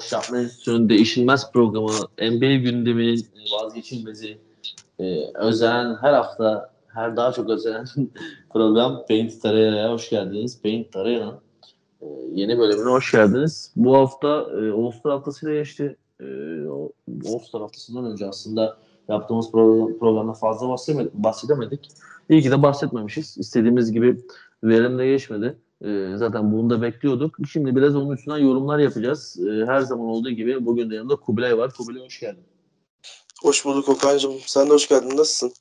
Boş Yapma Enstitüsü'nün değişilmez programı, NBA gündeminin vazgeçilmezi, e, özenen her hafta, her daha çok özenen program Paint Taraya'ya hoş geldiniz. Paint Taraya'nın e, yeni bölümüne hoş geldiniz. Bu hafta e, All-Star haftasıyla geçti. E, All-Star haftasından önce aslında yaptığımız program, programda fazla bahsedemedik. İyi ki de bahsetmemişiz. İstediğimiz gibi verimle geçmedi. E, zaten bunu da bekliyorduk. Şimdi biraz onun üstünden yorumlar yapacağız. E, her zaman olduğu gibi bugün de yanımda Kubilay var. Kubilay hoş geldin. Hoş bulduk Okan'cığım. Sen de hoş geldin. Nasılsın?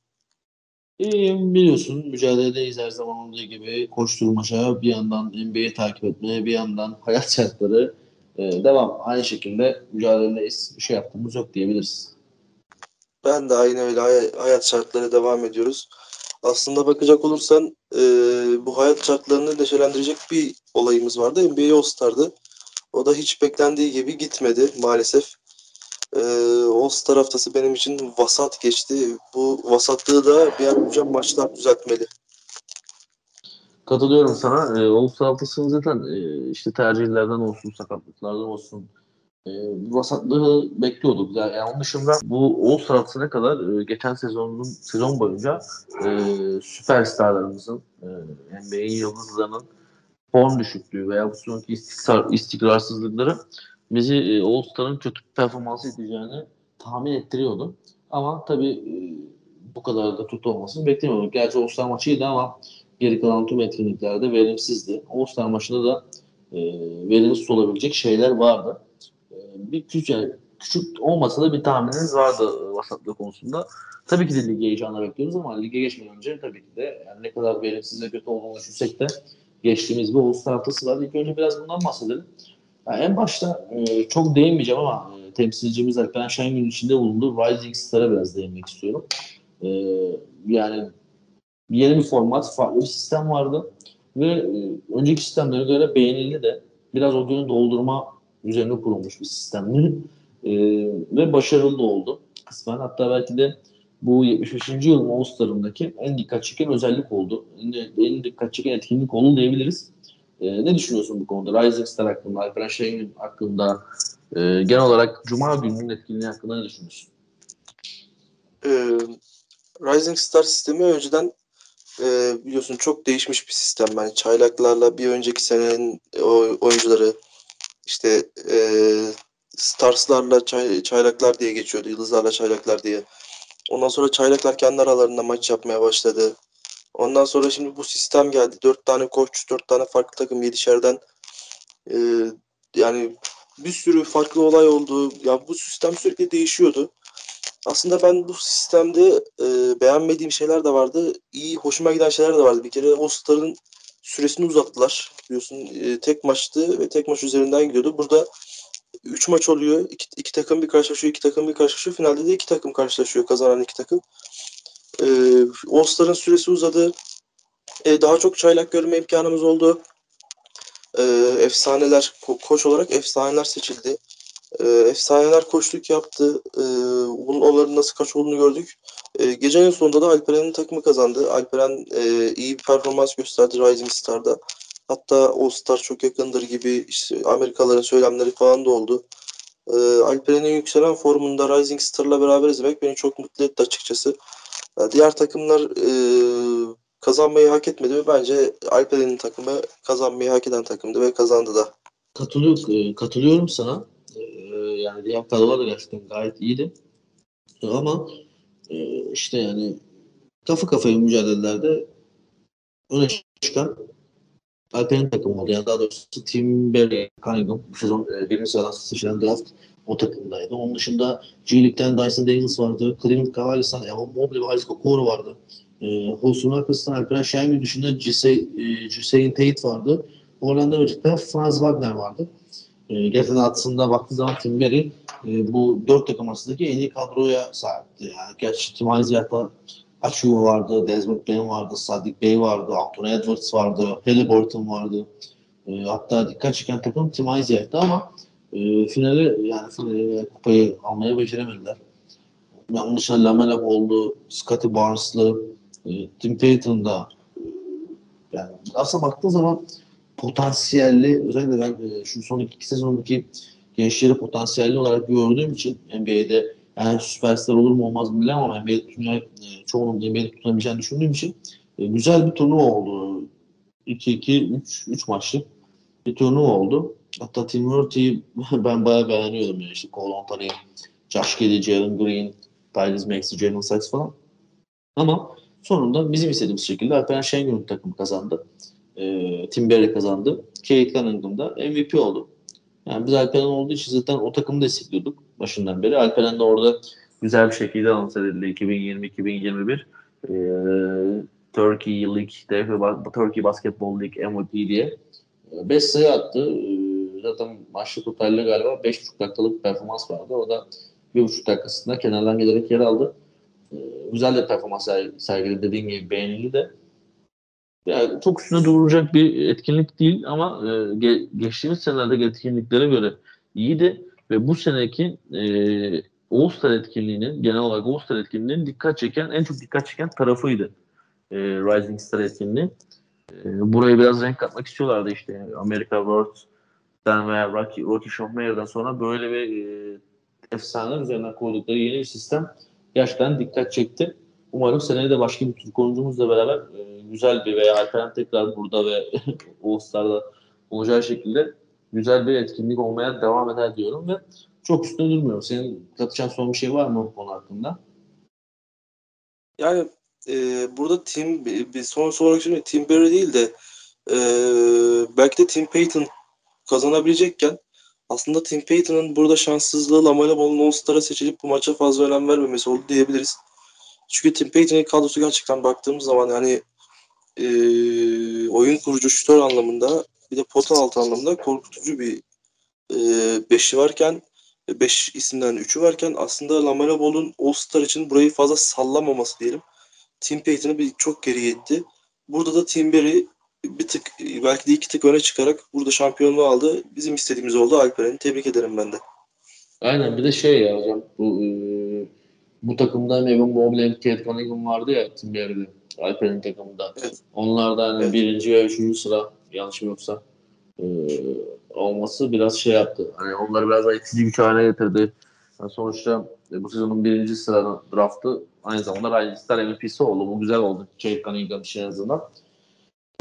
İyiyim biliyorsun. Mücadeledeyiz her zaman olduğu gibi. Koşturmaca bir yandan NBA'yi takip etmeye bir yandan hayat şartları e, devam. Aynı şekilde mücadeledeyiz. Bir şey yaptığımız yok diyebiliriz. Ben de aynı öyle hay- hayat şartları devam ediyoruz. Aslında bakacak olursan e, bu hayat şartlarını neşelendirecek bir olayımız vardı. NBA All-Star'dı. O da hiç beklendiği gibi gitmedi maalesef. E, All-Star haftası benim için vasat geçti. Bu vasatlığı da bir an önce maçlar düzeltmeli. Katılıyorum sana. E, All-Star haftasının zaten e, işte tercihlerden olsun, sakatlıklardan olsun e, vasatlığı bekliyorduk. Yani, onun dışında bu All-Star haftasına kadar e, geçen sezonun sezon boyunca e, süperstarlarımızın e, NBA'in yıldızlarının form düşüklüğü veya bu sonraki istikrar, istikrarsızlıkları bizi e, All-Star'ın kötü performansı edeceğini tahmin ettiriyordu. Ama tabii e, bu kadar da kötü olmasını beklemiyorduk. Gerçi All-Star maçıydı ama geri kalan tüm etkinliklerde verimsizdi. All-Star maçında da e, verimsiz olabilecek şeyler vardı. Bir küçük, yani küçük olmasa da bir tahmininiz vardı vasatlığı konusunda. Tabii ki de lige heyecanla bekliyoruz ama lige geçmeden önce tabii ki de yani ne kadar verimsiz ve kötü olduğunu düşünsek de geçtiğimiz bir All-Star haftası var. İlk önce biraz bundan bahsedelim. Yani en başta e, çok değinmeyeceğim ama e, temsilcimiz Alperen Şengün içinde bulunduğu Rising Star'a biraz değinmek istiyorum. E, yani yeni bir format, farklı bir sistem vardı. Ve e, önceki sistemlere göre beğenildi de biraz o günü doldurma üzerine kurulmuş bir sistemdi. E, ve başarılı oldu kısmen. Hatta belki de bu 75. yılın All-Star'ındaki en dikkat çeken özellik oldu. En, en dikkat çeken etkinlik oldu diyebiliriz. E, ne düşünüyorsun bu konuda? Rising Star hakkında, Alperen Şengün hakkında, e, genel olarak Cuma gününün etkinliği hakkında ne düşünüyorsun? E, Rising Star sistemi önceden e, biliyorsun çok değişmiş bir sistem. Yani çaylaklarla bir önceki senenin oyuncuları işte e, Stars'larla çay, çaylaklar diye geçiyordu. Yıldızlarla çaylaklar diye. Ondan sonra çaylaklar kendi aralarında maç yapmaya başladı. Ondan sonra şimdi bu sistem geldi. Dört tane koç, dört tane farklı takım yedişerden e, yani bir sürü farklı olay oldu. Ya bu sistem sürekli değişiyordu. Aslında ben bu sistemde e, beğenmediğim şeyler de vardı. İyi, hoşuma giden şeyler de vardı. Bir kere All-Star'ın süresini uzattılar. Biliyorsun e, tek maçtı ve tek maç üzerinden gidiyordu. Burada 3 maç oluyor. İki, iki takım bir karşılaşıyor, iki takım bir karşılaşıyor. Finalde de iki takım karşılaşıyor. Kazanan iki takım. E, All-Star'ın süresi uzadı. E, daha çok çaylak görme imkanımız oldu. E, efsaneler, ko- koç olarak efsaneler seçildi. E, efsaneler koçluk yaptı. E, onların nasıl kaç olduğunu gördük. E, gecenin sonunda da Alperen'in takımı kazandı. Alperen e, iyi bir performans gösterdi Rising Star'da. Hatta All Star çok yakındır gibi işte Amerikalıların söylemleri falan da oldu. E, Alperen'in yükselen formunda Rising Star'la beraber izlemek beni çok mutlu etti açıkçası. E, diğer takımlar e, kazanmayı hak etmedi ve bence Alperen'in takımı kazanmayı hak eden takımdı ve kazandı da. Katılıyor, katılıyorum sana. Yani diğer kadrolar da gerçekten gayet iyiydi. Ama işte yani kafa kafaya mücadelelerde öne çıkan Alper'in takımı oldu. Yani daha doğrusu Tim Berry Cunningham sezon e, birinci sıradan seçilen draft o takımdaydı. Onun dışında G League'den Dyson Daniels vardı. Cleveland Cavaliers'tan Evan Mobley ve Isaac Okoro vardı. E, Holston arkasından Alperen Şengül dışında Hüseyin Tate vardı. Orlando Magic'te Franz Wagner vardı. E, gerçekten aslında baktığı zaman Tim Berry e, bu dört takım arasındaki en iyi kadroya sahipti. Yani gerçi Tim Heinziyat'ta Achu vardı, Desmond Bain vardı, Sadik Bey vardı, Anthony Edwards vardı, Halliburton vardı. E, hatta dikkat çeken takım Tim Heinziyat'tı ama e, finale yani finale kupayı almaya beceremediler. Yani onun Lamela oldu, Scotty Barnes'lı, e, Tim Payton'da yani aslında baktığın zaman potansiyelli özellikle ben e, şu son iki, iki sezondaki gençleri potansiyelli olarak gördüğüm için NBA'de yani süperstar olur mu olmaz mı bilemem ama NBA'de tutunca, e, çoğunun NBA'de tutunabileceğini düşündüğüm için e, güzel bir turnuva oldu. 2-2-3 3 maçlık bir turnuva oldu. Hatta Tim Hurt'i ben bayağı beğeniyordum. Yani işte Cole Anthony, Josh Giddey, Jalen Green, Tyrese Maxey, Jalen Sachs falan. Ama sonunda bizim istediğimiz şekilde Alperen Şengör'ün takımı kazandı. E, Tim Berry kazandı. Kate Cunningham da MVP oldu. Yani biz Alperen olduğu için zaten o takımı destekliyorduk başından beri. Alperen de orada güzel bir şekilde lanse edildi 2020-2021. Ee, Turkey League, Turkey Basketball League MVP diye. 5 sayı attı. Ee, zaten maçta totalde galiba 5,5 dakikalık performans vardı. O da 1,5 dakikasında kenardan gelerek yer aldı. Ee, güzel de performans sergiledi dediğim gibi beğenildi de. Yani çok üstüne durulacak bir etkinlik değil ama e, ge- geçtiğimiz senelerdeki etkinliklere göre iyiydi ve bu seneki e, All-Star etkinliğinin genel olarak All-Star etkinliğinin dikkat çeken en çok dikkat çeken tarafıydı e, Rising Star etkinliği. E, buraya biraz renk katmak istiyorlardı işte Amerika World'den veya Rocky, Rocky Shohmeyer'den sonra böyle bir e, efsane üzerinden kurdukları yeni bir sistem gerçekten dikkat çekti. Umarım seneye de başka bir Türk oyuncumuzla beraber e, güzel bir veya Alperen tekrar burada ve Star'da olacağı şekilde güzel bir etkinlik olmaya devam eder diyorum ve çok üstüne durmuyorum. Senin katacağın son bir şey var mı bu konu hakkında? Yani e, burada Tim bir son olarak söyleyeyim Tim Berry değil de e, belki de Tim Payton kazanabilecekken aslında Tim Payton'ın burada şanssızlığı Lamela Ball'un All-Star'a seçilip bu maça fazla önem vermemesi oldu diyebiliriz. Çünkü Tim Payton'ın kadrosu gerçekten baktığımız zaman yani e, oyun kurucu şütör anlamında bir de pota altı anlamında korkutucu bir e, beşi varken beş isimden üçü varken aslında Lamela Ball'un All-Star için burayı fazla sallamaması diyelim. Tim Payton'ı bir çok geri itti. Burada da Tim Berry bir tık belki de iki tık öne çıkarak burada şampiyonluğu aldı. Bizim istediğimiz oldu Alperen'i. Tebrik ederim ben de. Aynen bir de şey ya hocam bu, e, bu takımda Evan Mobley Kate Cunningham vardı ya Tim Berry'de. Alper'in takımında. Evet. Onlar da hani evet. birinci ve üçüncü sıra yanlış mı yoksa e, olması biraz şey yaptı. Hani onları biraz daha itici güç haline getirdi. Yani sonuçta e, bu sezonun birinci sıra draftı aynı zamanda Rising Star MVP'si oldu. Bu güzel oldu. Kate Cunningham için en azından.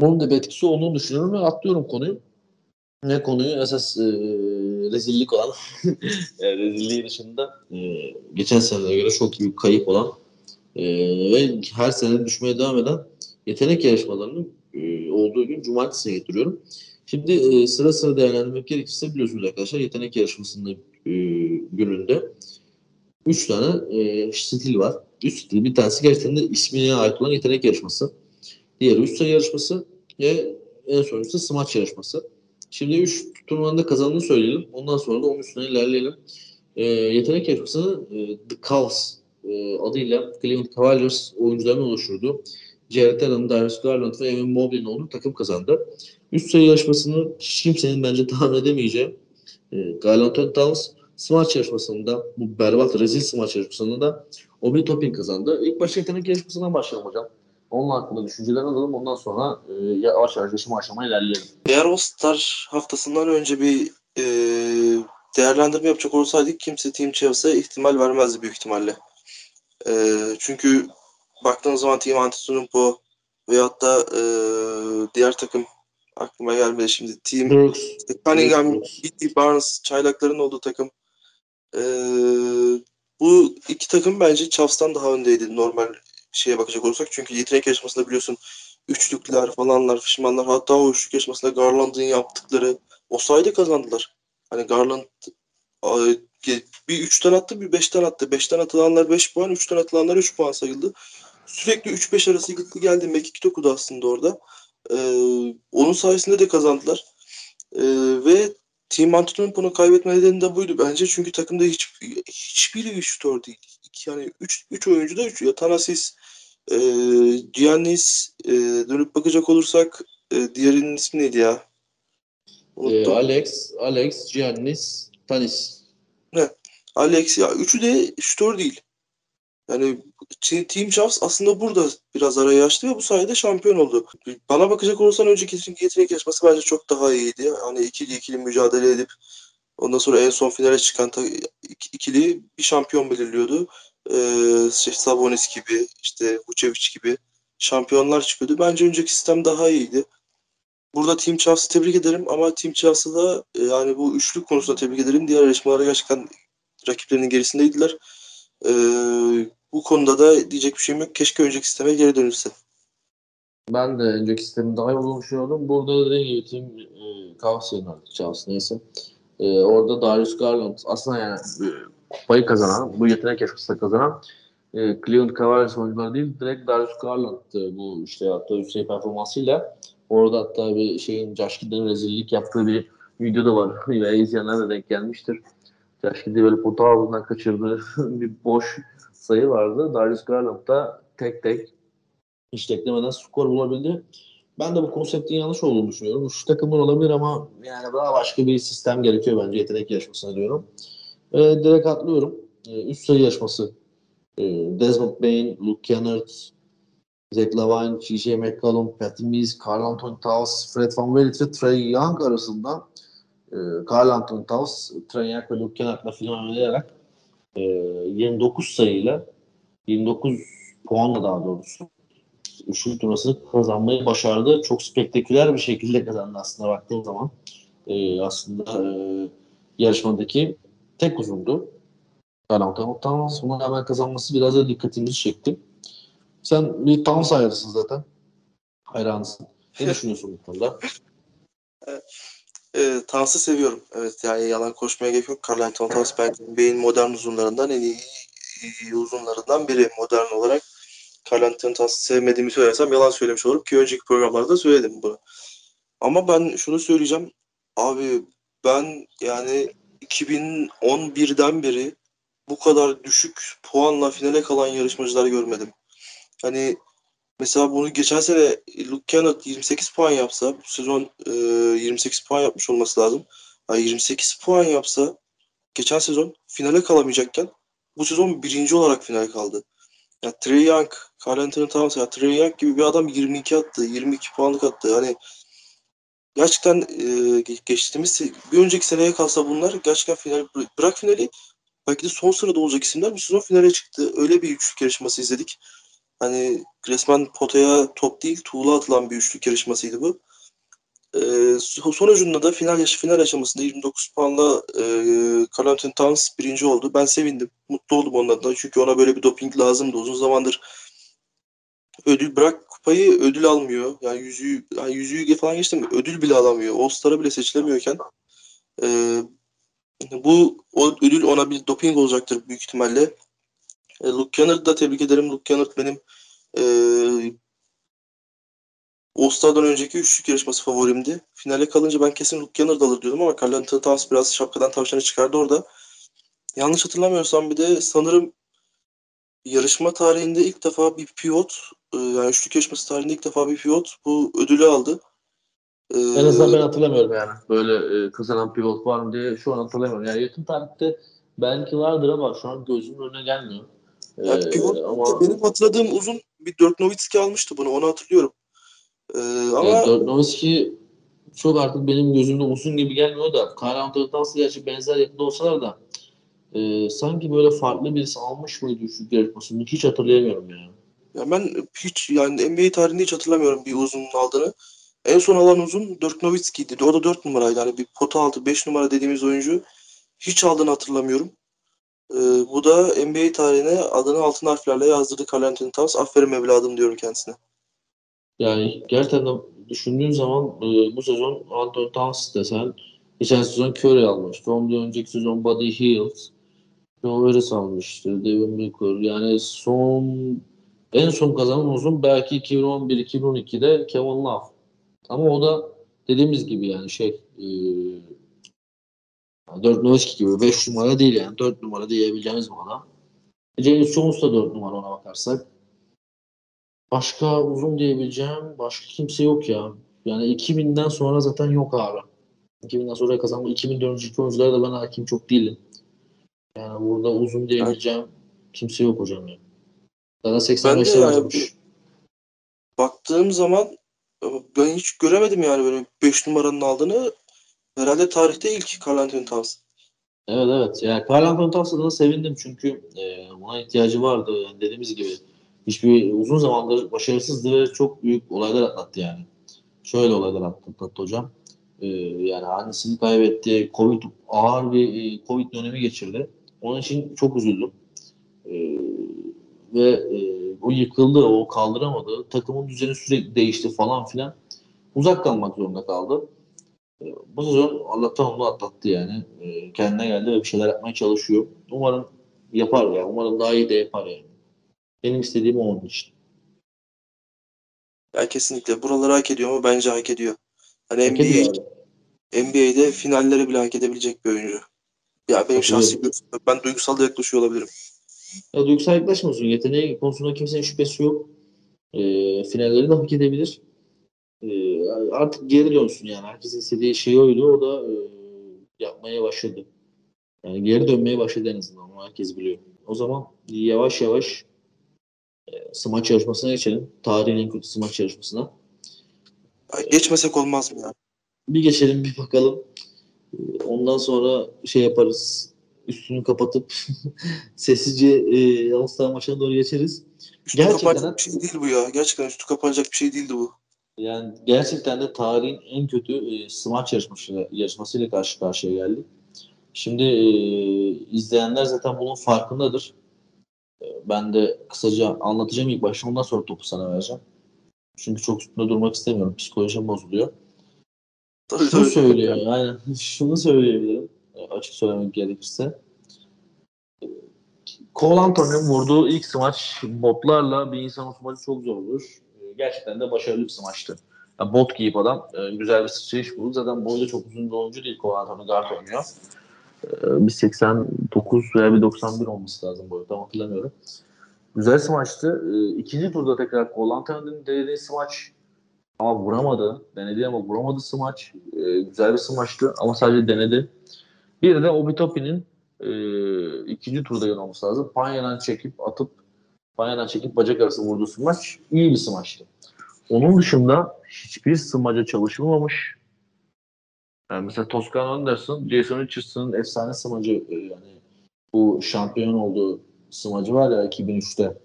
Bunun da bir etkisi olduğunu düşünüyorum ve atlıyorum konuyu. Ne konuyu? Esas e, rezillik olan yani rezilliği dışında e, geçen senelere göre çok büyük kayıp olan e, ve her sene düşmeye devam eden yetenek yarışmalarının e, olduğu gün cumartesine getiriyorum. Şimdi e, sıra sıra değerlendirmek gerekirse biliyorsunuz arkadaşlar yetenek yarışmasının e, gününde 3 tane stil var. 3 stil. Bir tanesi gerçekten de ismine ait olan yetenek yarışması. Diğeri 3 sayı yarışması ve en sonuncusu smaç yarışması. Şimdi 3 turnuvanın kazandığını söyleyelim. Ondan sonra da onun üstüne ilerleyelim. E, yetenek yarışmasını e, The Cavs e, adıyla Cleveland Cavaliers oyuncularının oluşturduğu Jared Allen, Darius Garland ve Evan Mobley'in olduğu takım kazandı. Üst sayı yarışmasını hiç kimsenin bence tahmin edemeyeceği e, Garland Towns smaç yarışmasında bu berbat rezil smaç yarışmasında da Obi Toppin kazandı. İlk başta yetenek yarışmasından başlayalım hocam. Onun hakkında düşüncelerini alalım. Ondan sonra e, yavaş yavaş yaşama aşama ilerleyelim. Eğer All Star haftasından önce bir e, değerlendirme yapacak olsaydık kimse Team Chavs'a ihtimal vermezdi büyük ihtimalle. E, çünkü baktığınız zaman Team Antetokounmpo veyahut da e, diğer takım aklıma gelmedi şimdi. Team Brooks. işte Cunningham, Giddey, Barnes, Çaylakların olduğu takım. E, bu iki takım bence Chavs'tan daha öndeydi normal şeye bakacak olursak. Çünkü yetenek yarışmasında biliyorsun üçlükler falanlar, fişmanlar hatta o üçlük yarışmasında Garland'ın yaptıkları o sayede kazandılar. Hani Garland bir üçten attı bir beşten attı. Beşten atılanlar beş puan, üçten atılanlar üç puan sayıldı. Sürekli üç beş arası gitti geldi. Mekik dokudu aslında orada. Ee, onun sayesinde de kazandılar. Ee, ve Team Antetokounmpo'nun kaybetme nedeni de buydu bence. Çünkü takımda hiç hiçbiri şutör değil. Yani üç, üç oyuncu da üç. Ya, Thanasis, e, Giannis, e, dönüp bakacak olursak e, diğerinin ismi neydi ya? E, Alex, Alex, Giannis, Tanis. Alex ya. Üçü de şutör değil. Yani Team Chavs aslında burada biraz arayı açtı ve bu sayede şampiyon oldu. Bana bakacak olursan önceki yetenek yarışması bence çok daha iyiydi. Hani ikili ikili mücadele edip Ondan sonra en son finale çıkan ikili bir şampiyon belirliyordu. Ee, şey, Sabonis gibi, işte Vucevic gibi şampiyonlar çıkıyordu. Bence önceki sistem daha iyiydi. Burada Team Charles'ı tebrik ederim ama Team Charles'ı da e, yani bu üçlük konusunda tebrik ederim. Diğer yarışmalara gerçekten rakiplerinin gerisindeydiler. Ee, bu konuda da diyecek bir şeyim yok. Keşke önceki sisteme geri dönülse. Ben de önceki sistemin daha iyi olduğunu düşünüyordum. Burada dediğim gibi Team e, Kavsiye'nin artık neyse. E, orada Darius Garland aslında yani e, kupayı kazanan, bu yetenek yarışmasında kazanan e, Cleveland Cavaliers oyuncuları değil, direkt Darius Garland'tı bu işte yaptığı seviye performansıyla. Orada hatta bir şeyin Josh Giddey'in rezillik yaptığı bir video da var. Ve izleyenler de denk gelmiştir. Josh böyle pota ağzından kaçırdığı bir boş sayı vardı. Darius Garland da tek tek hiç beklemeden skor bulabildi. Ben de bu konseptin yanlış olduğunu düşünüyorum. Şu takımlar olabilir ama yani daha başka bir sistem gerekiyor bence yetenek yarışmasına diyorum. E, direkt atlıyorum. E, üst sayı yarışması. E, Desmond Bain, Luke Kennard, Zach Lavine, J.J. McCollum, Patty Mills, Carl Anthony Towns, Fred Van Vliet ve Trey Young arasında Carl Anthony Towns, Young ve Luke Kennard'la final oynayarak e, 29 sayıyla 29 puanla daha doğrusu üçlük turnuvasını kazanmayı başardı. Çok spektaküler bir şekilde kazandı aslında baktığım zaman. E, aslında e, yarışmadaki tek uzundu. Carl Towns buna rağmen kazanması biraz da dikkatimizi çekti. Sen bir Towns hayranısın zaten. Hayranısın. Ne düşünüyorsun bu konuda? E, Towns'ı seviyorum. Evet yani yalan konuşmaya gerek yok. Carl Anthony Towns NBA'in modern uzunlarından en iyi, iyi uzunlarından biri modern olarak. Carl Anthony Towns'ı sevmediğimi söylersem yalan söylemiş olurum ki önceki programlarda söyledim bunu. Ama ben şunu söyleyeceğim. Abi ben yani 2011'den beri bu kadar düşük puanla finale kalan yarışmacılar görmedim. Hani mesela bunu geçen sene Luke Kennard 28 puan yapsa bu sezon e, 28 puan yapmış olması lazım. Yani 28 puan yapsa geçen sezon finale kalamayacakken bu sezon birinci olarak finale kaldı. Ya Trey Young, Carl Anthony Towns ya Trey Young gibi bir adam 22 attı, 22 puanlık attı. Hani gerçekten e, geçtiğimiz bir önceki seneye kalsa bunlar gerçekten final bırak finali belki de son sırada olacak isimler bu sezon finale çıktı. Öyle bir üçlük yarışması izledik. Hani resmen potaya top değil tuğla atılan bir üçlük yarışmasıydı bu. Ee, sonucunda da final yaşı final aşamasında 29 puanla e, Carl Anthony Towns birinci oldu. Ben sevindim. Mutlu oldum onun adına. Çünkü ona böyle bir doping lazımdı. Uzun zamandır ödül bırak kupayı ödül almıyor. Yani yüzüğü, yani yüzüğü falan geçtim. Ödül bile alamıyor. All-Star'a bile seçilemiyorken e, bu o ödül ona bir doping olacaktır büyük ihtimalle. E, Luke Kennard'ı da tebrik ederim. Luke Kennard benim e, All-Star'dan önceki üçlük yarışması favorimdi. Finale kalınca ben kesin Luke Kennard alır diyordum ama Carl Anthony Towns biraz şapkadan tavşanı çıkardı orada. Yanlış hatırlamıyorsam bir de sanırım yarışma tarihinde ilk defa bir pivot e, yani üçlük yarışması tarihinde ilk defa bir pivot bu ödülü aldı. Ee, en azından ben hatırlamıyorum yani. Böyle e, kazanan pivot var mı diye şu an hatırlamıyorum. Yani yakın tarihte belki vardır ama şu an gözümün önüne gelmiyor. Yani ee, pivot, ama... Benim hatırladığım uzun bir Dirk Nowitzki almıştı bunu. Onu hatırlıyorum. Ee, ama yani Dirk Nowitzki çok artık benim gözümde uzun gibi gelmiyor da Kyle Anthony gerçi benzer yapıda olsalar da e, sanki böyle farklı birisi almış mıydı üçlük yarışmasını hiç hatırlayamıyorum yani. Ya ben hiç yani NBA tarihinde hiç hatırlamıyorum bir uzunun aldığını. En son alan uzun Dirk Nowitzki'ydi. O da 4 numaraydı. Yani bir pota altı 5 numara dediğimiz oyuncu hiç aldığını hatırlamıyorum. Ee, bu da NBA tarihine adını altın harflerle yazdırdı Carl Anthony Towns. Aferin evladım diyorum kendisine. Yani gerçekten düşündüğün zaman e, bu sezon Anthony Towns desen geçen sezon Curry almıştı. Ondan önceki sezon Buddy Hield, Joe Harris almıştı. Devin Booker. Yani son en son kazanan uzun belki 2011-2012'de Kevin Love. Ama o da dediğimiz gibi yani şey e, 4 Nowitzki gibi 5 numara değil yani 4 numara diyebileceğimiz bir adam. James Jones da 4 numara ona bakarsak. Başka uzun diyebileceğim başka kimse yok ya. Yani 2000'den sonra zaten yok abi. 2000'den sonra kazanma 2004 önceki oyunculara da ben hakim çok değilim. Yani burada uzun diyebileceğim evet. kimse yok hocam ya. Daha 85'te yani, baktığım zaman ben hiç göremedim yani böyle 5 numaranın aldığını. Herhalde tarihte ilk Carl Anthony Towns. Evet evet. Yani Carl Anthony Towns'a sevindim çünkü e, buna ihtiyacı vardı. Yani dediğimiz gibi hiçbir uzun zamandır başarısızdı ve çok büyük olaylar atlattı yani. Şöyle olaylar atlattı hocam. E, yani annesini kaybetti. Covid ağır bir e, Covid dönemi geçirdi. Onun için çok üzüldüm. E, ve e, o yıkıldı, o kaldıramadı. Takımın düzeni sürekli değişti falan filan. Uzak kalmak zorunda kaldı. Bu sezon Allah'tan onu atlattı yani. E, kendine geldi ve bir şeyler yapmaya çalışıyor. Umarım yapar ya. Umarım daha iyi de yapar yani. Benim istediğim o onun için. Ya kesinlikle. Buraları hak ediyor mu? Bence hak ediyor. Hani NBA, NBA'de finallere bile hak edebilecek bir oyuncu. Ya benim şahsi ben duygusal da yaklaşıyor olabilirim. Ya duygusal yaklaşmıyorsun. Yeteneği konusunda kimsenin şüphesi yok. E, finalleri de hak edebilir. E, artık geri dönsün yani. Herkesin istediği şey oydu. O da e, yapmaya başladı. Yani geri dönmeye başladı en azından. Onu herkes biliyor. O zaman yavaş yavaş e, smaç yarışmasına geçelim. Tarihin en kötü smaç yarışmasına. Geçmesek olmaz mı ya? Bir geçelim bir bakalım. Ondan sonra şey yaparız üstünü kapatıp sessizce e, All-Star maçına doğru geçeriz. Üstü gerçekten kapanacak bir şey değil bu ya. Gerçekten üstü kapanacak bir şey değildi bu. Yani gerçekten de tarihin en kötü e, smaç yarışması, yarışmasıyla karşı karşıya geldik. Şimdi e, izleyenler zaten bunun farkındadır. E, ben de kısaca anlatacağım ilk başta ondan sonra topu sana vereceğim. Çünkü çok üstünde durmak istemiyorum. Psikolojim bozuluyor. Tabii, Şunu tabii. söylüyor. Aynen. Şunu söyleyebilirim. E, açık söylemek gerekirse. Cole Anthony'nin vurduğu ilk smaç botlarla bir insan smaçı çok zor olur. E, gerçekten de başarılı bir smaçtı. Yani bot giyip adam e, güzel bir sıçrayış buldu. Zaten boyu da çok uzun bir oyuncu değil Cole Anthony guard oynuyor. Bir 89 veya bir 91 olması lazım boyu. Tam hatırlamıyorum. Güzel smaçtı. İkinci turda tekrar Cole Anthony'nin denediği smaç ama vuramadı. Denedi ama vuramadı smaç. Güzel bir smaçtı ama sadece denedi. Bir de Obi Toppin'in e, ikinci turda yanılması lazım. Panya'dan çekip atıp Panya'dan çekip bacak arası vurduğu smaç iyi bir smaçtı. Onun dışında hiçbir smaca çalışılmamış. Yani mesela Toscan Anderson, Jason Richardson'ın efsane smacı e, yani bu şampiyon olduğu smacı var ya 2003'te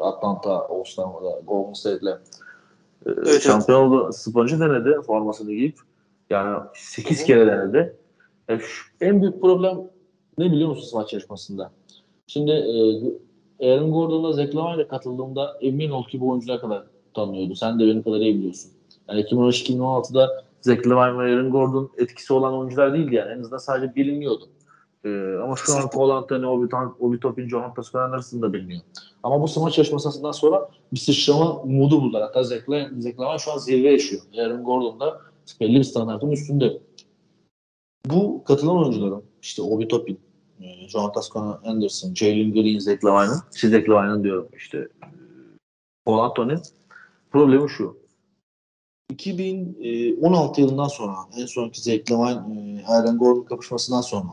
Atlanta All-Star'da Golden State'le e, evet, şampiyon evet. oldu. Smacı denedi formasını giyip. Yani 8 kere denedi. Yani şu, en büyük problem ne biliyor musunuz maç yarışmasında? Şimdi e, Aaron Gordon'la Zach Lavine katıldığımda emin ol ki bu oyuncular kadar tanıyordu. Sen de benim kadar iyi biliyorsun. Yani 2013-2016'da Zach Lavine ve Aaron Gordon etkisi olan oyuncular değildi yani. En azından sadece biliniyordu. Ee, ama şu an Cole Anthony, Obi, Obi Toppin, John Toscan arasında biliniyor. Ama bu smaç yarışmasından sonra bir sıçrama modu buldular. Hatta Zach Lavine şu an zirve yaşıyor. Aaron Gordon da belli bir standartın üstünde. Bu katılan oyuncuların işte Obi Toppin, e, John Toscano Anderson, Jalen Green, Zach Lavine'ın, işte Zach Lavine'ın diyorum işte Paul Anthony problemi şu. 2016 yılından sonra en sonki Zach Lavine, e, Aaron Gordon kapışmasından sonra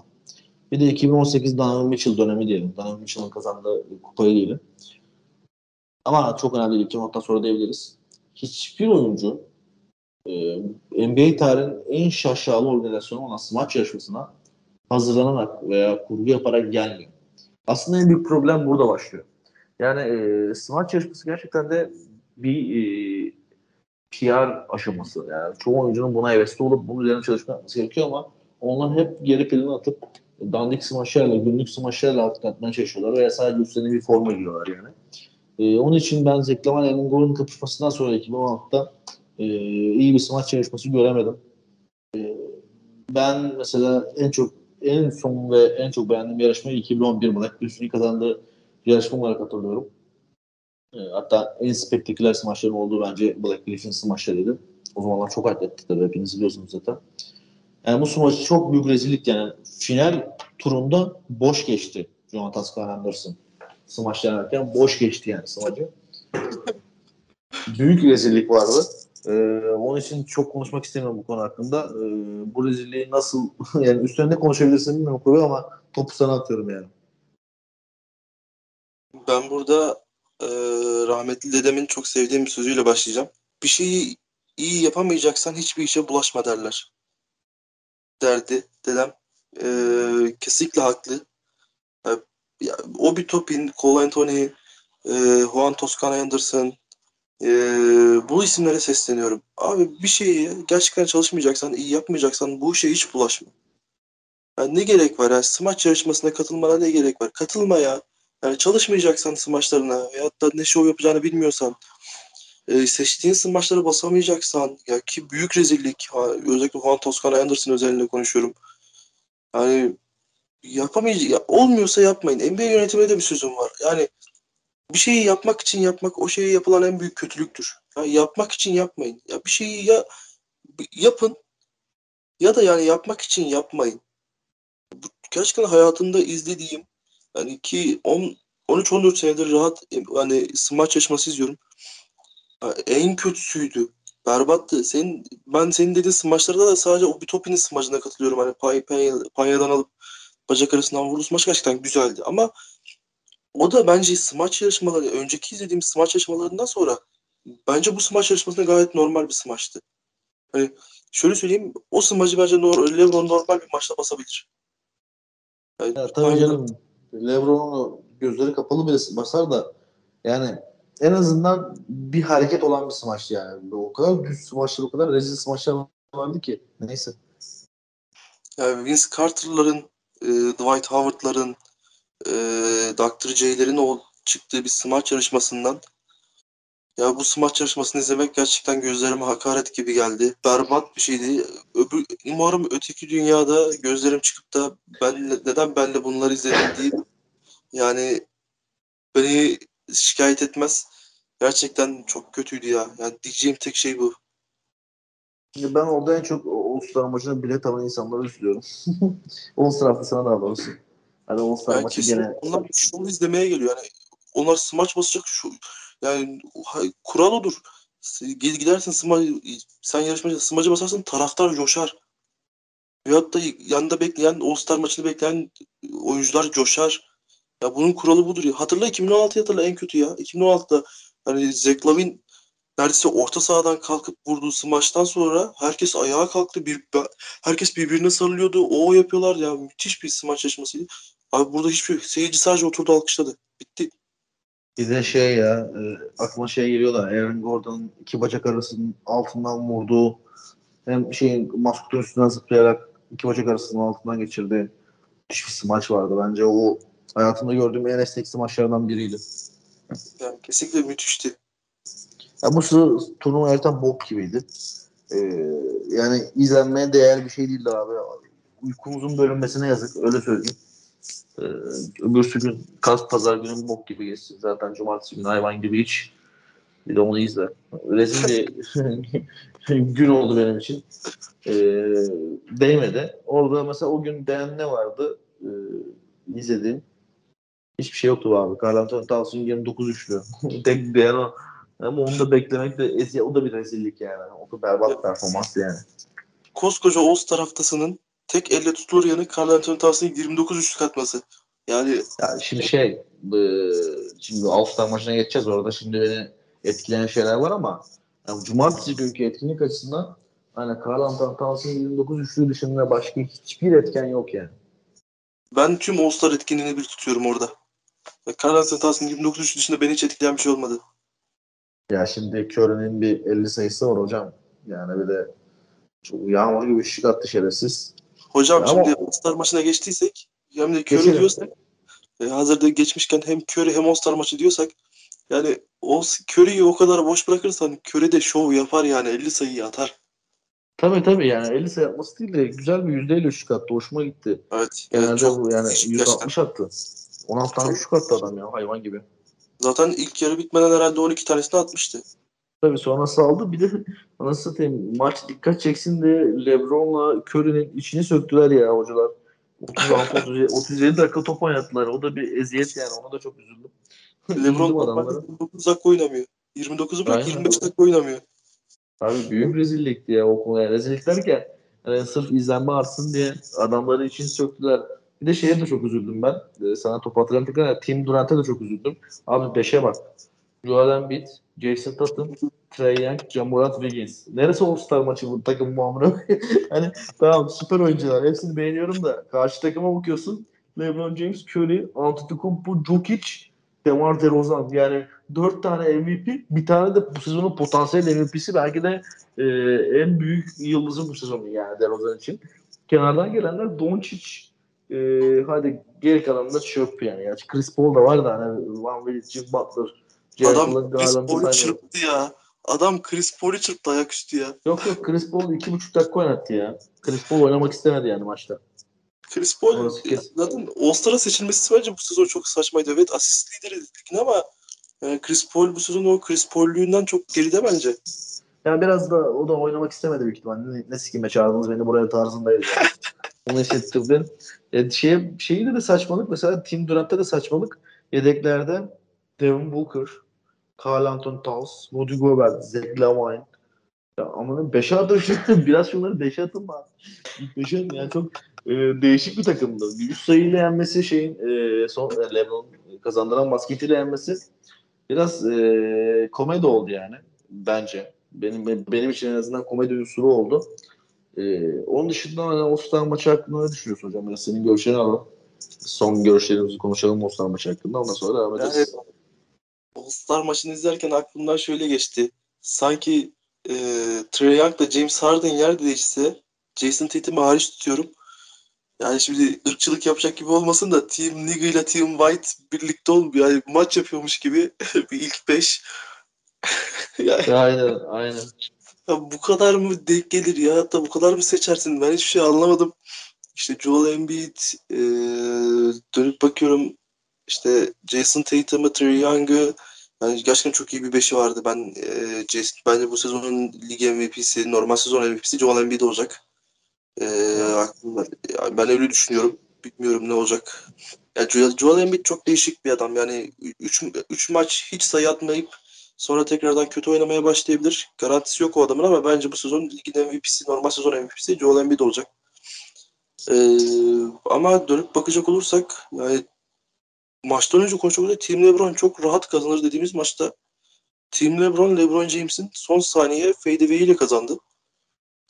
bir de 2018 Donovan Mitchell dönemi diyelim. Donovan Mitchell'ın kazandığı kupayı diyelim. Ama çok önemli değil. 2016'dan sonra diyebiliriz. Hiçbir oyuncu e, NBA tarihinin en şaşalı organizasyonu olan smaç yarışmasına hazırlanarak veya kurgu yaparak gelmiyor. Aslında en büyük problem burada başlıyor. Yani e, smaç yarışması gerçekten de bir e, PR aşaması. Yani çoğu oyuncunun buna hevesli olup bunun üzerine çalışma yapması gerekiyor ama onlar hep geri planı atıp dandik smaçlarla, günlük smaçlarla atlatmaya çalışıyorlar veya sadece üstlerine bir forma giyiyorlar yani. E, onun için ben Zeklaman Elin Gol'un kapışmasından sonra 2016'da e, iyi bir smaç yarışması göremedim. E, ben mesela en çok en son ve en çok beğendiğim yarışmayı 2011 Black Griffin kazandığı yarışma olarak hatırlıyorum. E, hatta en spektaküler smaçların olduğu bence Black Griffin smaçlarıydı. O zamanlar çok atletti tabii hepiniz biliyorsunuz zaten. Yani bu smaç çok büyük rezillik yani. Final turunda boş geçti Jonathan Scar Anderson. Smaç denerken boş geçti yani smacı. büyük rezillik vardı. Ee, onun için çok konuşmak istemiyorum bu konu hakkında. Ee, bu rezilliği nasıl yani üstünde konuşabilirsin bilmiyorum Kobe ama topu sana atıyorum yani. Ben burada e, rahmetli dedemin çok sevdiğim bir sözüyle başlayacağım. Bir şeyi iyi yapamayacaksan hiçbir işe bulaşma derler. Derdi dedem. e, kesinlikle haklı. Ya, ya, Obi Toppin, Cole Anthony, e, Juan Toscano Anderson e, bu isimlere sesleniyorum. Abi bir şeyi gerçekten çalışmayacaksan, iyi yapmayacaksan bu işe hiç bulaşma. Yani ne gerek var ya? Smaç yarışmasına katılmana ne gerek var? Katılma ya. Yani çalışmayacaksan smaçlarına veyahut da ne şov yapacağını bilmiyorsan e, seçtiğin smaçlara basamayacaksan ya ki büyük rezillik ha, özellikle Juan Toscano Anderson özelinde konuşuyorum. Yani yapamayacak ya, olmuyorsa yapmayın. NBA yönetiminde de bir sözüm var. Yani bir şeyi yapmak için yapmak o şeye yapılan en büyük kötülüktür. Ya yapmak için yapmayın. Ya bir şeyi ya yapın ya da yani yapmak için yapmayın. Bu, gerçekten hayatımda izlediğim yani ki 10 13-14 senedir rahat hani smaç yarışması izliyorum. En kötüsüydü. Berbattı. Senin, ben senin dediğin smaçlarda da sadece o Bitopin'in smacına katılıyorum. Hani pay, pay, panyadan alıp bacak arasından vurdu smaç gerçekten güzeldi. Ama o da bence smaç yarışmaları, önceki izlediğim smaç yarışmalarından sonra bence bu smaç yarışmasında gayet normal bir smaçtı. Hani şöyle söyleyeyim, o smacı bence Lebron normal bir maçta basabilir. Yani, ya, tabii canım. Lebron'un gözleri kapalı bile basar da yani en azından bir hareket olan bir smaç yani. O kadar düz smaçlar, o kadar rezil smaçlar vardı ki. Neyse. Yani Vince Carter'ların, e, Dwight Howard'ların, e, Dr. J'lerin o çıktığı bir smaç yarışmasından ya bu smaç yarışmasını izlemek gerçekten gözlerime hakaret gibi geldi. Berbat bir şeydi. Öbür, umarım öteki dünyada gözlerim çıkıp da ben neden benle bunları izledim diye yani beni şikayet etmez. Gerçekten çok kötüydü ya. Yani diyeceğim tek şey bu. Ben orada en çok All-Star maçına bilet alan insanları üzülüyorum. All-Star haftasına daha doğrusu. Hani All-Star yani maçı gene... Onlar şunu izlemeye geliyor. Yani onlar smaç basacak şu yani kural odur. Gidersin smaç, sen yarışmacı smacı basarsın taraftar coşar. Veyahut da yanında bekleyen All-Star maçını bekleyen oyuncular coşar. Ya bunun kuralı budur ya. Hatırla 2016 hatırla en kötü ya. 2016'da hani Zach Lavin neredeyse orta sahadan kalkıp vurduğu smaçtan sonra herkes ayağa kalktı. Bir, herkes birbirine sarılıyordu. O yapıyorlar ya. Müthiş bir smaç yaşamasıydı. Abi burada hiçbir Seyirci sadece oturdu alkışladı. Bitti. Bir de şey ya e, aklıma şey geliyor da Aaron Gordon'ın iki bacak arasının altından vurduğu hem şeyin maskotun üstünden zıplayarak iki bacak arasının altından geçirdi. Bir smaç vardı. Bence o hayatımda gördüğüm en estetik maçlardan biriydi. Yani kesinlikle müthişti. Ya bu turnuva gerçekten bok gibiydi. Ee, yani izlenmeye değer bir şey değildi abi. Uykumuzun bölünmesine yazık. Öyle söyleyeyim. Ee, öbürsü gün kas pazar günü bok gibi geçti. Zaten cumartesi günü hayvan gibi hiç. Bir de onu izle. Rezil bir gün oldu benim için. Ee, değmedi. Orada mesela o gün değen ne vardı? Ee, izlediğim. Hiçbir şey yoktu abi. Carl Anthony Towns'un 29 üçlü. Tek değen o. Ama onu da beklemek de eziyet, o da bir rezillik yani. O da berbat performans yani. Koskoca Oğuz taraftasının tek elle tutulur yanı Carl Anthony Towns'ın 29 üçlük atması. Yani ya şimdi şey şimdi All-Star maçına geçeceğiz orada şimdi beni etkileyen şeyler var ama yani cumartesi günkü etkinlik açısından hani Carl Anthony Towns'ın 29 üçlü dışında başka hiçbir etken yok yani. Ben tüm All-Star etkinliğini bir tutuyorum orada. Carl Anthony Towns'ın 29 üçlü dışında beni hiç etkileyen bir şey olmadı. Ya şimdi Curry'nin bir 50 sayısı var hocam. Yani bir de çok yağmur gibi şık attı şerefsiz. Hocam ya şimdi ama... All-Star maçına geçtiysek hem de Curry diyorsak e, hazırda geçmişken hem Curry hem All-Star maçı diyorsak yani o Curry'yi o kadar boş bırakırsan Curry de şov yapar yani 50 sayı atar. Tabii tabii yani 50 sayı atması değil de güzel bir yüzdeyle şık attı. Hoşuma gitti. Evet. Genelde yani bu yani 160 attı. 16 tane şık attı adam ya hayvan gibi. Zaten ilk yarı bitmeden herhalde 12 tanesini atmıştı. Tabii sonrası aldı. Bir de nasıl satayım maç dikkat çeksin de Lebron'la Curry'nin içini söktüler ya hocalar. 36 37 dakika top oynattılar. O da bir eziyet yani. Ona da çok üzüldüm. Lebron 29 dakika oynamıyor. 29'u bırak 25 dakika oynamıyor. Abi büyük rezillikti ya o konu. Yani rezillik derken yani sırf izlenme artsın diye adamları için söktüler. Bir de şeye de çok üzüldüm ben. Ee, sana top hatırlatırken Tim Durant'e de çok üzüldüm. Abi 5'e bak. Joel Embiid, Jason Tatum, Trey Young, Jamurat Wiggins. Neresi All-Star maçı bu takım muamına? hani tamam süper oyuncular. Hepsini beğeniyorum da karşı takıma bakıyorsun. LeBron James, Curry, Antetokounmpo, Jokic, DeMar DeRozan. Yani dört tane MVP, bir tane de bu sezonun potansiyel MVP'si belki de e, en büyük yıldızı bu sezonu yani DeRozan için. Kenardan gelenler Doncic, e, hadi geri kalanında çöp yani. yani. Chris Paul da var da hani Van Vliet, Jim Butler, Adam Chris Paul'u çırptı ya. Adam Chris Paul'u çırptı ayaküstü ya. Yok yok Chris Paul iki buçuk dakika oynattı ya. Chris Paul oynamak istemedi yani maçta. Chris Paul zaten All-Star'a seçilmesi bence bu sezon çok saçmaydı. Evet asist lideri dedik ama yani Chris Paul bu sezon o Chris Paul'lüğünden çok geride bence. Yani biraz da o da oynamak istemedi büyük ihtimalle. Ne, ne sikime çağırdınız beni buraya tarzındaydı. Yani. Onu hissettirdi. E, şey, şeyde de saçmalık mesela Tim Durant'ta da saçmalık. Yedeklerde Devin Booker, Carl Anthony Towns, Rudy Gobert, Zach Lavine. Ya ama 5 atın çıktı. Biraz şunları 5 atın var. 5 atın yani çok e, değişik bir takımdı. 3 sayıyla yenmesi şeyin e, son e, LeBron kazandıran basketiyle yenmesi biraz e, komedi oldu yani bence. Benim benim için en azından komedi unsuru oldu. E, onun dışında hani All-Star maçı hakkında ne düşünüyorsun hocam? Biraz senin görüşlerini alalım. Son görüşlerimizi konuşalım All-Star maçı hakkında. Ondan sonra devam ederiz. Yani, All-Star maçını izlerken aklımdan şöyle geçti. Sanki e, Trey Young da James Harden yer değişse Jason Tatum'u hariç tutuyorum. Yani şimdi ırkçılık yapacak gibi olmasın da Team Nigga ile Team White birlikte olmuyor. Yani maç yapıyormuş gibi bir ilk beş. yani, aynen aynen. Ya bu kadar mı denk gelir ya? Hatta bu kadar mı seçersin? Ben hiçbir şey anlamadım. İşte Joel Embiid e, dönüp bakıyorum işte Jason Tatum'ı, Trey Young'ı yani gerçekten çok iyi bir beşi vardı. Ben e, Jason, bence bu sezonun lig MVP'si, normal sezon MVP'si Joel Embiid olacak. E, aklımda, yani ben öyle düşünüyorum. Bilmiyorum ne olacak. Yani Joel, Joel Embiid çok değişik bir adam. Yani 3 maç hiç sayı atmayıp sonra tekrardan kötü oynamaya başlayabilir. Garantisi yok o adamın ama bence bu sezon ligin MVP'si, normal sezon MVP'si Joel Embiid olacak. Ee, ama dönüp bakacak olursak yani maçtan önce konuşmak üzere Team LeBron çok rahat kazanır dediğimiz maçta Team LeBron, LeBron James'in son saniye fadeaway ile kazandı.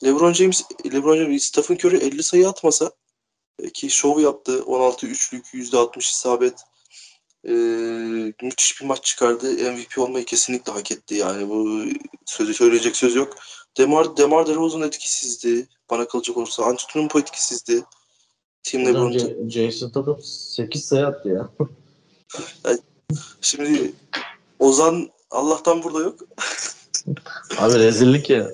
LeBron James, LeBron James, Stephen Curry 50 sayı atmasa e, ki şov yaptı. 16 üçlük, %60 isabet. Ee, müthiş bir maç çıkardı. MVP olmayı kesinlikle hak etti. Yani bu sözü söyleyecek söz yok. Demar, Demar DeRozan etkisizdi. Bana kalacak olursa. Antetokounmpo etkisizdi. Team LeBron. Jason Tatum 8 sayı attı ya. Yani, şimdi Ozan Allah'tan burada yok. Abi rezillik ya.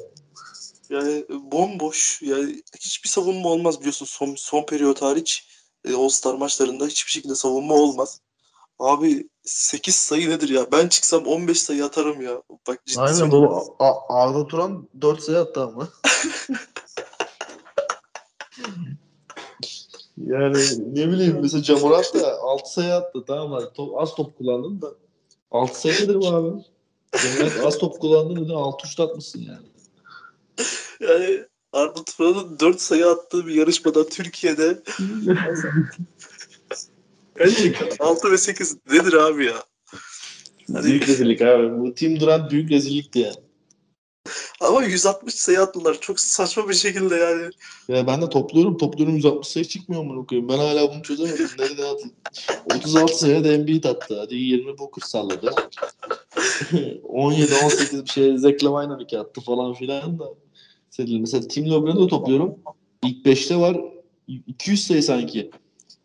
Yani bomboş. Yani hiçbir savunma olmaz biliyorsun son, son periyot hariç. E, All-Star maçlarında hiçbir şekilde savunma olmaz. Abi 8 sayı nedir ya? Ben çıksam 15 sayı atarım ya. Bak ciddi Aynen bu Arda Turan 4 sayı attı ama. yani ne bileyim mesela Camurat da 6 sayı attı tamam mı? Top, az top kullandın da 6 sayı nedir bu abi? Camurat az top kullandın da 6 şut atmışsın yani. Yani Arda Turan'ın 4 sayı attığı bir yarışmada Türkiye'de Gerçekten 6 ve 8 nedir abi ya? Hani... Büyük rezillik abi. Bu Tim Durant büyük rezillikti yani. Ama 160 sayı attılar. Çok saçma bir şekilde yani. Ya ben de topluyorum. Topluyorum 160 sayı çıkmıyor mu okuyayım. Ben hala bunu çözemedim. Nerede atayım? 36 sayı da Embiid attı. Hadi 20 Booker salladı. 17-18 bir şey Zach Lavine attı falan filan da. Mesela Tim LeBron'u da topluyorum. İlk 5'te var 200 sayı sanki.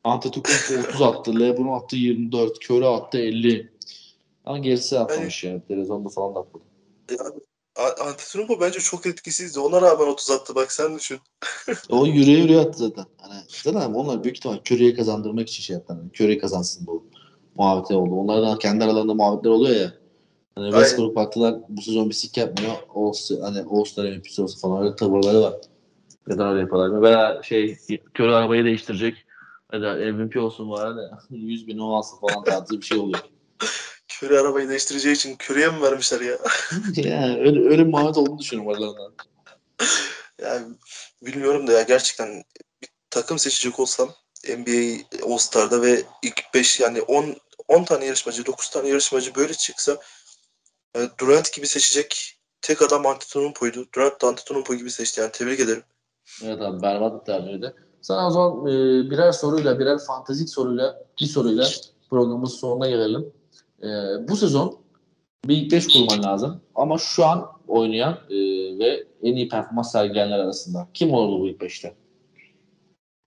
Antetokounmpo 30 attı. LeBron attı 24. Curry attı 50. Ama gerisi atmamış yani. yani. Televizyonda falan da atmadı. Antetokounmpo bence çok etkisizdi. Ona rağmen 30 attı bak sen düşün. o yüreğe yüreğe attı zaten. Hani, zaten onlar büyük ihtimal Curry'e kazandırmak için şey yaptı. Yani Curry kazansın bu muhabbeti oldu. Onlardan kendi aralarında muhabbetler oluyor ya. Hani Westbrook baktılar bu sezon bir sik yapmıyor. O hani All-Star MVP'si olsa falan öyle tavırları var. Neden öyle yapıyorlar? Veya şey Curry arabayı değiştirecek. Hadi MVP olsun var da 100 bin o alsın falan tarzı bir şey oluyor. Curry arabayı değiştireceği için Curry'e mi vermişler ya? yani öyle, öyle muhabbet olduğunu düşünüyorum aralarından. yani bilmiyorum da ya gerçekten bir takım seçecek olsam NBA All-Star'da ve ilk 5 yani 10 10 tane yarışmacı, 9 tane yarışmacı böyle çıksa yani Durant gibi seçecek tek adam Antetokounmpo'ydu. Durant da Antetokounmpo gibi seçti yani tebrik ederim. Evet abi berbat bir tercihdi. Sana o zaman e, birer soruyla, birer fantastik soruyla, bir soruyla programımızın sonuna gelelim. E, bu sezon bir ilk beş kurman lazım. Ama şu an oynayan e, ve en iyi performans sergileyenler arasında. Kim olurdu bu ilk beşte?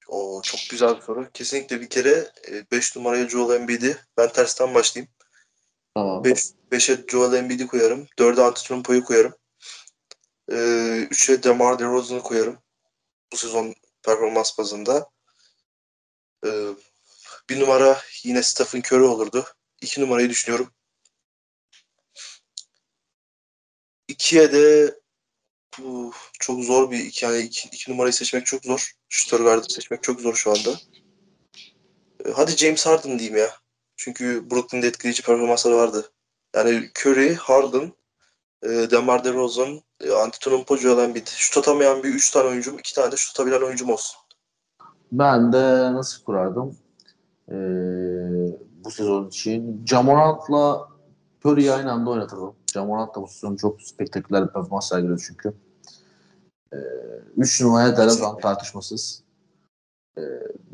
O çok güzel bir soru. Kesinlikle bir kere 5 numaraya Joel Embiid'i. Ben tersten başlayayım. Tamam. 5'e Joel Embiid'i koyarım. 4'e Antetokounmpo'yu koyarım. 3'e DeMar DeRozan'ı koyarım. Bu sezon performans bazında. Ee, bir numara yine Stephen Curry olurdu. İki numarayı düşünüyorum. İkiye de bu çok zor bir iki, yani iki, iki numarayı seçmek çok zor. Şutör gardı seçmek çok zor şu anda. Ee, hadi James Harden diyeyim ya. Çünkü Brooklyn'de etkileyici performansları vardı. Yani Curry, Harden, e, DeMar DeRozan, e, Antetokounmpo, Joel Embiid. Şut atamayan bir üç tane oyuncum, iki tane de şut atabilen oyuncum olsun. Ben de nasıl kurardım? Ee, bu sezon için Jamorant'la Curry'i aynı anda oynatırdım. Jamorant da bu sezon çok spektaküler bir performans sergiliyor çünkü. Ee, üç numaraya DeRozan tartışmasız. Ee,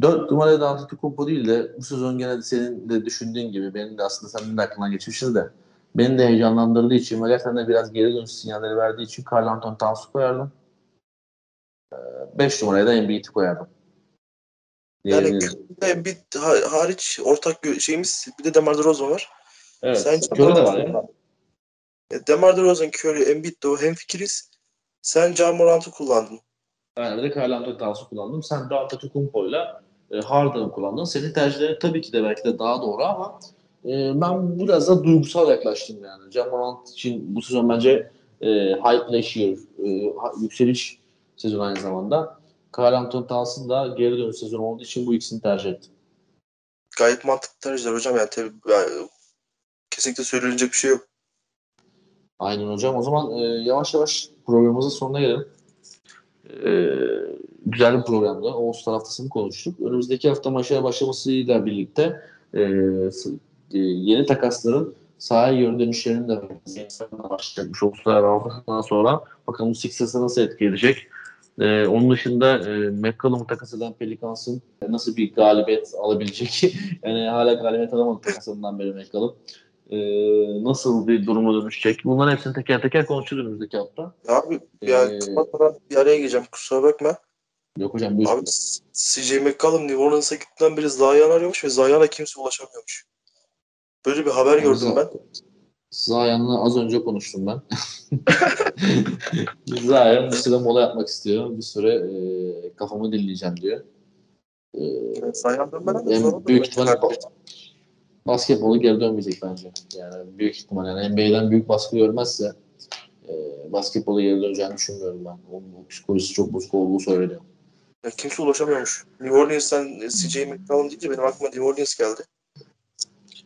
dört numaraya da Antetokounmpo değil de bu sezon gene senin de düşündüğün gibi benim de aslında senin de aklından geçmiştir de beni de heyecanlandırdığı için ve gerçekten de biraz geri dönüş sinyalleri verdiği için Carl Anton Towns'u koyardım. 5 numaraya da Embiid'i koyardım. Yani. Embiid ha- hariç ortak şeyimiz bir de DeMar DeRozan var. Evet. Sen Curry de var ya. Ya DeMar DeRozan, Curry, Embiid de o hemfikiriz. Sen Ja Morant'ı kullandın. Ben de Carl Anthony kullandım. Sen de Antetokounmpo'yla e, Harden'ı kullandın. Senin tercihlerin tabii ki de belki de daha doğru ama e, ben biraz da duygusal yaklaştım yani. John Morant için bu sezon bence e, hype year, e, yükseliş sezonu aynı zamanda. Carl Anthony Towns'ın da geri dönüş sezonu olduğu için bu ikisini tercih ettim. Gayet mantıklı tercihler hocam. Yani, tabii, yani kesinlikle söylenecek bir şey yok. Aynen hocam. O zaman e, yavaş yavaş programımızın sonuna gelelim. E, güzel bir programdı. Oğuz haftasını konuştuk. Önümüzdeki hafta maçlara başlamasıyla birlikte e, e, yeni takasların sahaya geri dönüşlerinin de başlayacakmış Oğuzlar haftasından sonra. Bakalım bu Sixers'a nasıl etki edecek? E, onun dışında e, McCollum'u takas eden Pelicans'ın nasıl bir galibiyet alabilecek? yani hala galibiyet alamadı takasından beri McCollum. E, nasıl bir duruma dönüşecek? Bunların hepsini teker teker konuşacağız önümüzdeki hafta. Abi yani Ee, kapatmadan bir araya gireceğim. Kusura bakma. Yok hocam buyur. Abi CJ McCollum New Orleans'a gittiğinden beri Zion arıyormuş ve Zion'a kimse ulaşamıyormuş. Böyle bir haber gördüm ben. Zayan'la az önce konuştum ben. Zayan bir süre mola yapmak istiyor. Bir süre e, kafamı dinleyeceğim diyor. E, Zion'dan ben büyük ihtimalle basketbolu geri dönmeyecek bence. Yani büyük ihtimalle yani NBA'den büyük baskı görmezse e, basketbolu geri döneceğini düşünmüyorum ben. Onun psikolojisi çok bozuk olduğu söyleniyor. Ya kimse ulaşamıyormuş. New Orleans'tan CJ McCollum deyince benim aklıma New Orleans geldi.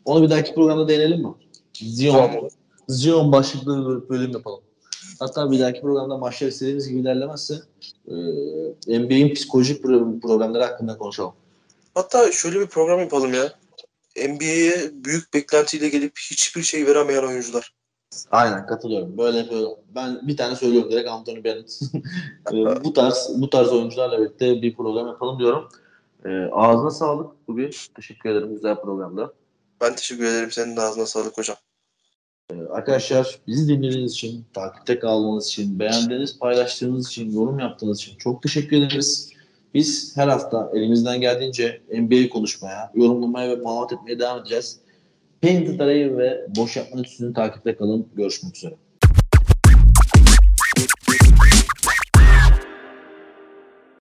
Onu bir dahaki programda değinelim mi? Zion, Tamam. Zion başlıklı bir bölüm yapalım. Hatta bir dahaki programda maçlar istediğimiz gibi ilerlemezse e, NBA'in psikolojik pro- problemleri hakkında konuşalım. Hatta şöyle bir program yapalım ya. NBA'ye büyük beklentiyle gelip hiçbir şey veremeyen oyuncular. Aynen katılıyorum. Böyle yapıyorum. Ben bir tane söylüyorum direkt Anthony Bennett. Bu tarz bu tarz oyuncularla birlikte bir program yapalım diyorum. Ağzına sağlık bugün. Teşekkür ederim güzel programda. Ben teşekkür ederim. Senin de ağzına sağlık hocam. E, arkadaşlar bizi dinlediğiniz için, takipte kaldığınız için, beğendiğiniz, paylaştığınız için, yorum yaptığınız için çok teşekkür ederiz. Biz her hafta elimizden geldiğince NBA konuşmaya, yorumlamaya ve muhabbet etmeye devam edeceğiz. Painted Aray'ı ve Boş Yapma Üstünü takipte kalın. Görüşmek üzere.